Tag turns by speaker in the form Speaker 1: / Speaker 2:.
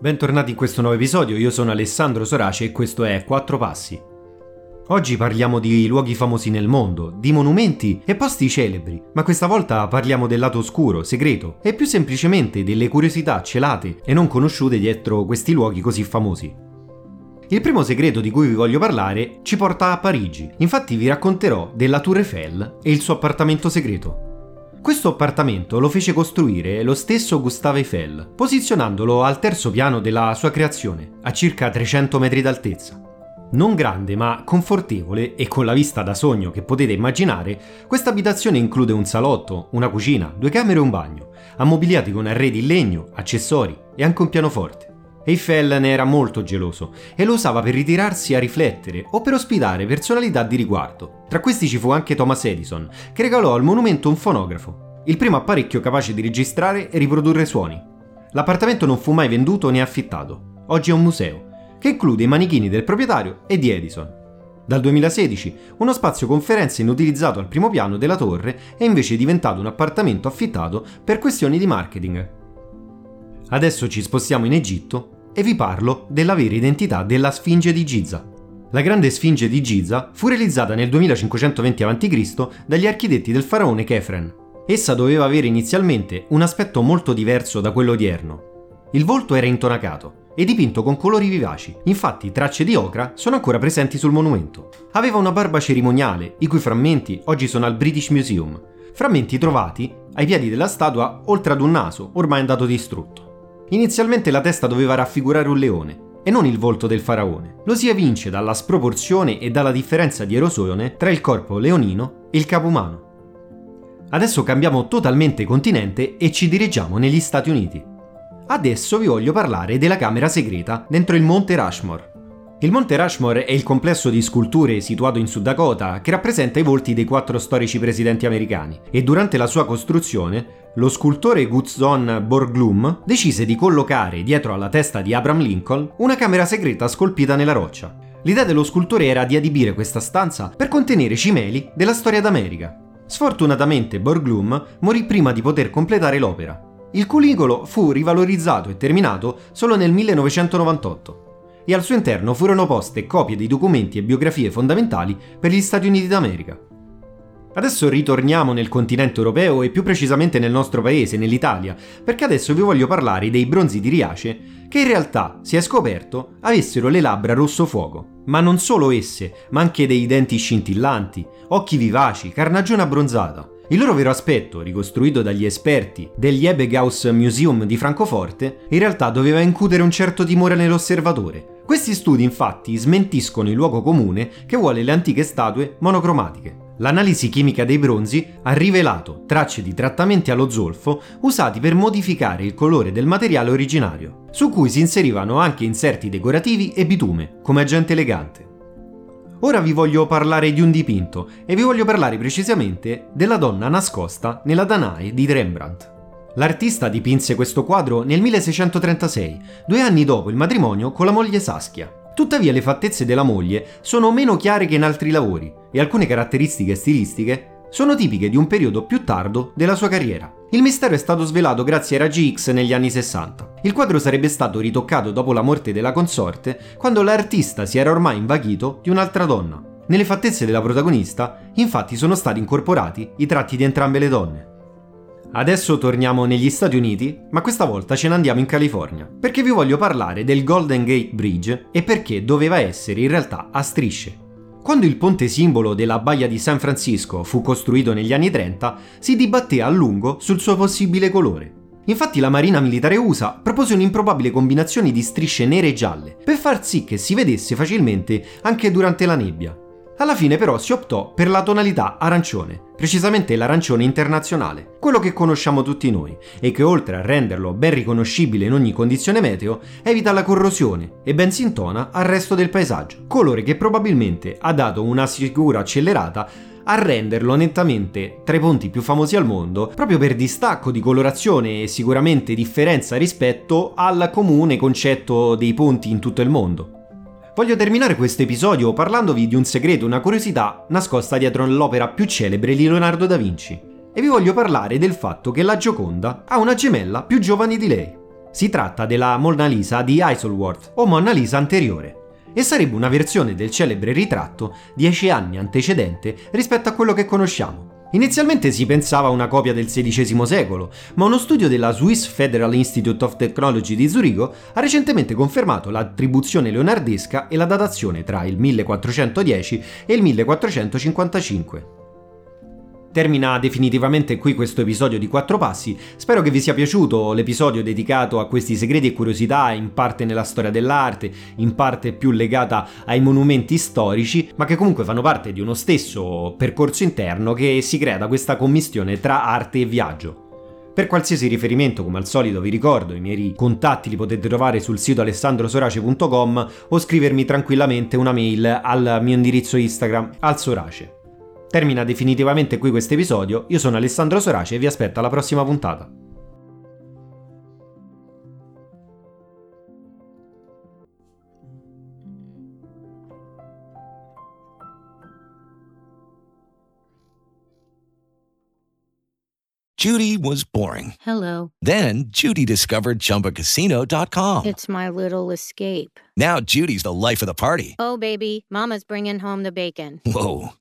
Speaker 1: Bentornati in questo nuovo episodio, io sono Alessandro Sorace e questo è Quattro Passi. Oggi parliamo di luoghi famosi nel mondo, di monumenti e posti celebri, ma questa volta parliamo del lato oscuro, segreto e più semplicemente delle curiosità celate e non conosciute dietro questi luoghi così famosi. Il primo segreto di cui vi voglio parlare ci porta a Parigi, infatti vi racconterò della Tour Eiffel e il suo appartamento segreto. Questo appartamento lo fece costruire lo stesso Gustave Eiffel, posizionandolo al terzo piano della sua creazione, a circa 300 metri d'altezza. Non grande ma confortevole e con la vista da sogno che potete immaginare, questa abitazione include un salotto, una cucina, due camere e un bagno, ammobiliati con arredi in legno, accessori e anche un pianoforte. Eiffel ne era molto geloso e lo usava per ritirarsi a riflettere o per ospitare personalità di riguardo. Tra questi ci fu anche Thomas Edison, che regalò al monumento un fonografo, il primo apparecchio capace di registrare e riprodurre suoni. L'appartamento non fu mai venduto né affittato. Oggi è un museo, che include i manichini del proprietario e di Edison. Dal 2016 uno spazio conferenze inutilizzato al primo piano della torre è invece diventato un appartamento affittato per questioni di marketing. Adesso ci spostiamo in Egitto e vi parlo della vera identità della Sfinge di Giza. La grande Sfinge di Giza fu realizzata nel 2520 a.C. dagli architetti del faraone Kefren. Essa doveva avere inizialmente un aspetto molto diverso da quello odierno. Il volto era intonacato e dipinto con colori vivaci, infatti tracce di ocra sono ancora presenti sul monumento. Aveva una barba cerimoniale, i cui frammenti oggi sono al British Museum, frammenti trovati ai piedi della statua oltre ad un naso ormai andato distrutto. Inizialmente la testa doveva raffigurare un leone, e non il volto del faraone. Lo si evince dalla sproporzione e dalla differenza di erosione tra il corpo leonino e il capo umano. Adesso cambiamo totalmente continente e ci dirigiamo negli Stati Uniti. Adesso vi voglio parlare della camera segreta dentro il Monte Rushmore. Il Monte Rushmore è il complesso di sculture situato in Sud Dakota che rappresenta i volti dei quattro storici presidenti americani e durante la sua costruzione lo scultore Gutzon Borglum decise di collocare dietro alla testa di Abraham Lincoln una camera segreta scolpita nella roccia. L'idea dello scultore era di adibire questa stanza per contenere cimeli della storia d'America. Sfortunatamente Borglum morì prima di poter completare l'opera. Il cunicolo fu rivalorizzato e terminato solo nel 1998 e al suo interno furono poste copie di documenti e biografie fondamentali per gli Stati Uniti d'America. Adesso ritorniamo nel continente europeo e più precisamente nel nostro paese, nell'Italia, perché adesso vi voglio parlare dei bronzi di Riace che in realtà, si è scoperto, avessero le labbra rosso fuoco. Ma non solo esse, ma anche dei denti scintillanti, occhi vivaci, carnagione abbronzata. Il loro vero aspetto, ricostruito dagli esperti degli Ebegaus Museum di Francoforte, in realtà doveva incudere un certo timore nell'osservatore. Questi studi infatti smentiscono il luogo comune che vuole le antiche statue monocromatiche. L'analisi chimica dei bronzi ha rivelato tracce di trattamenti allo zolfo usati per modificare il colore del materiale originario, su cui si inserivano anche inserti decorativi e bitume, come agente elegante. Ora vi voglio parlare di un dipinto e vi voglio parlare precisamente della donna nascosta nella Danae di Rembrandt. L'artista dipinse questo quadro nel 1636, due anni dopo il matrimonio con la moglie Saskia. Tuttavia le fattezze della moglie sono meno chiare che in altri lavori e alcune caratteristiche stilistiche sono tipiche di un periodo più tardo della sua carriera. Il mistero è stato svelato grazie ai raggi X negli anni 60. Il quadro sarebbe stato ritoccato dopo la morte della consorte, quando l'artista si era ormai invaghito di un'altra donna. Nelle fattezze della protagonista, infatti, sono stati incorporati i tratti di entrambe le donne. Adesso torniamo negli Stati Uniti, ma questa volta ce ne andiamo in California, perché vi voglio parlare del Golden Gate Bridge e perché doveva essere in realtà a strisce. Quando il ponte simbolo della baia di San Francisco fu costruito negli anni 30, si dibatté a lungo sul suo possibile colore. Infatti la Marina Militare USA propose un'improbabile combinazione di strisce nere e gialle, per far sì che si vedesse facilmente anche durante la nebbia. Alla fine però si optò per la tonalità arancione, precisamente l'arancione internazionale, quello che conosciamo tutti noi e che oltre a renderlo ben riconoscibile in ogni condizione meteo, evita la corrosione e ben si intona al resto del paesaggio, colore che probabilmente ha dato una sicura accelerata a renderlo nettamente tra i ponti più famosi al mondo, proprio per distacco di colorazione e sicuramente differenza rispetto al comune concetto dei ponti in tutto il mondo. Voglio terminare questo episodio parlandovi di un segreto, una curiosità nascosta dietro l'opera più celebre di Leonardo da Vinci. E vi voglio parlare del fatto che la Gioconda ha una gemella più giovane di lei. Si tratta della Mona Lisa di Isleworth, o Mona Lisa anteriore, e sarebbe una versione del celebre ritratto dieci anni antecedente rispetto a quello che conosciamo. Inizialmente si pensava a una copia del XVI secolo, ma uno studio della Swiss Federal Institute of Technology di Zurigo ha recentemente confermato l'attribuzione leonardesca e la datazione tra il 1410 e il 1455. Termina definitivamente qui questo episodio di Quattro Passi. Spero che vi sia piaciuto l'episodio dedicato a questi segreti e curiosità, in parte nella storia dell'arte, in parte più legata ai monumenti storici, ma che comunque fanno parte di uno stesso percorso interno che si crea da questa commistione tra arte e viaggio. Per qualsiasi riferimento, come al solito, vi ricordo, i miei contatti li potete trovare sul sito alessandrosorace.com o scrivermi tranquillamente una mail al mio indirizzo Instagram al Sorace. Termina definitivamente qui questo episodio, io sono Alessandro Sorace e vi aspetto alla prossima puntata.
Speaker 2: Judy was boring.
Speaker 3: Hello.
Speaker 2: Then Judy discovered ChumbaCasino.com.
Speaker 3: It's my little escape.
Speaker 2: Now Judy's the life of the party.
Speaker 3: Oh, baby, Mama's bringing home the bacon.
Speaker 2: Whoa,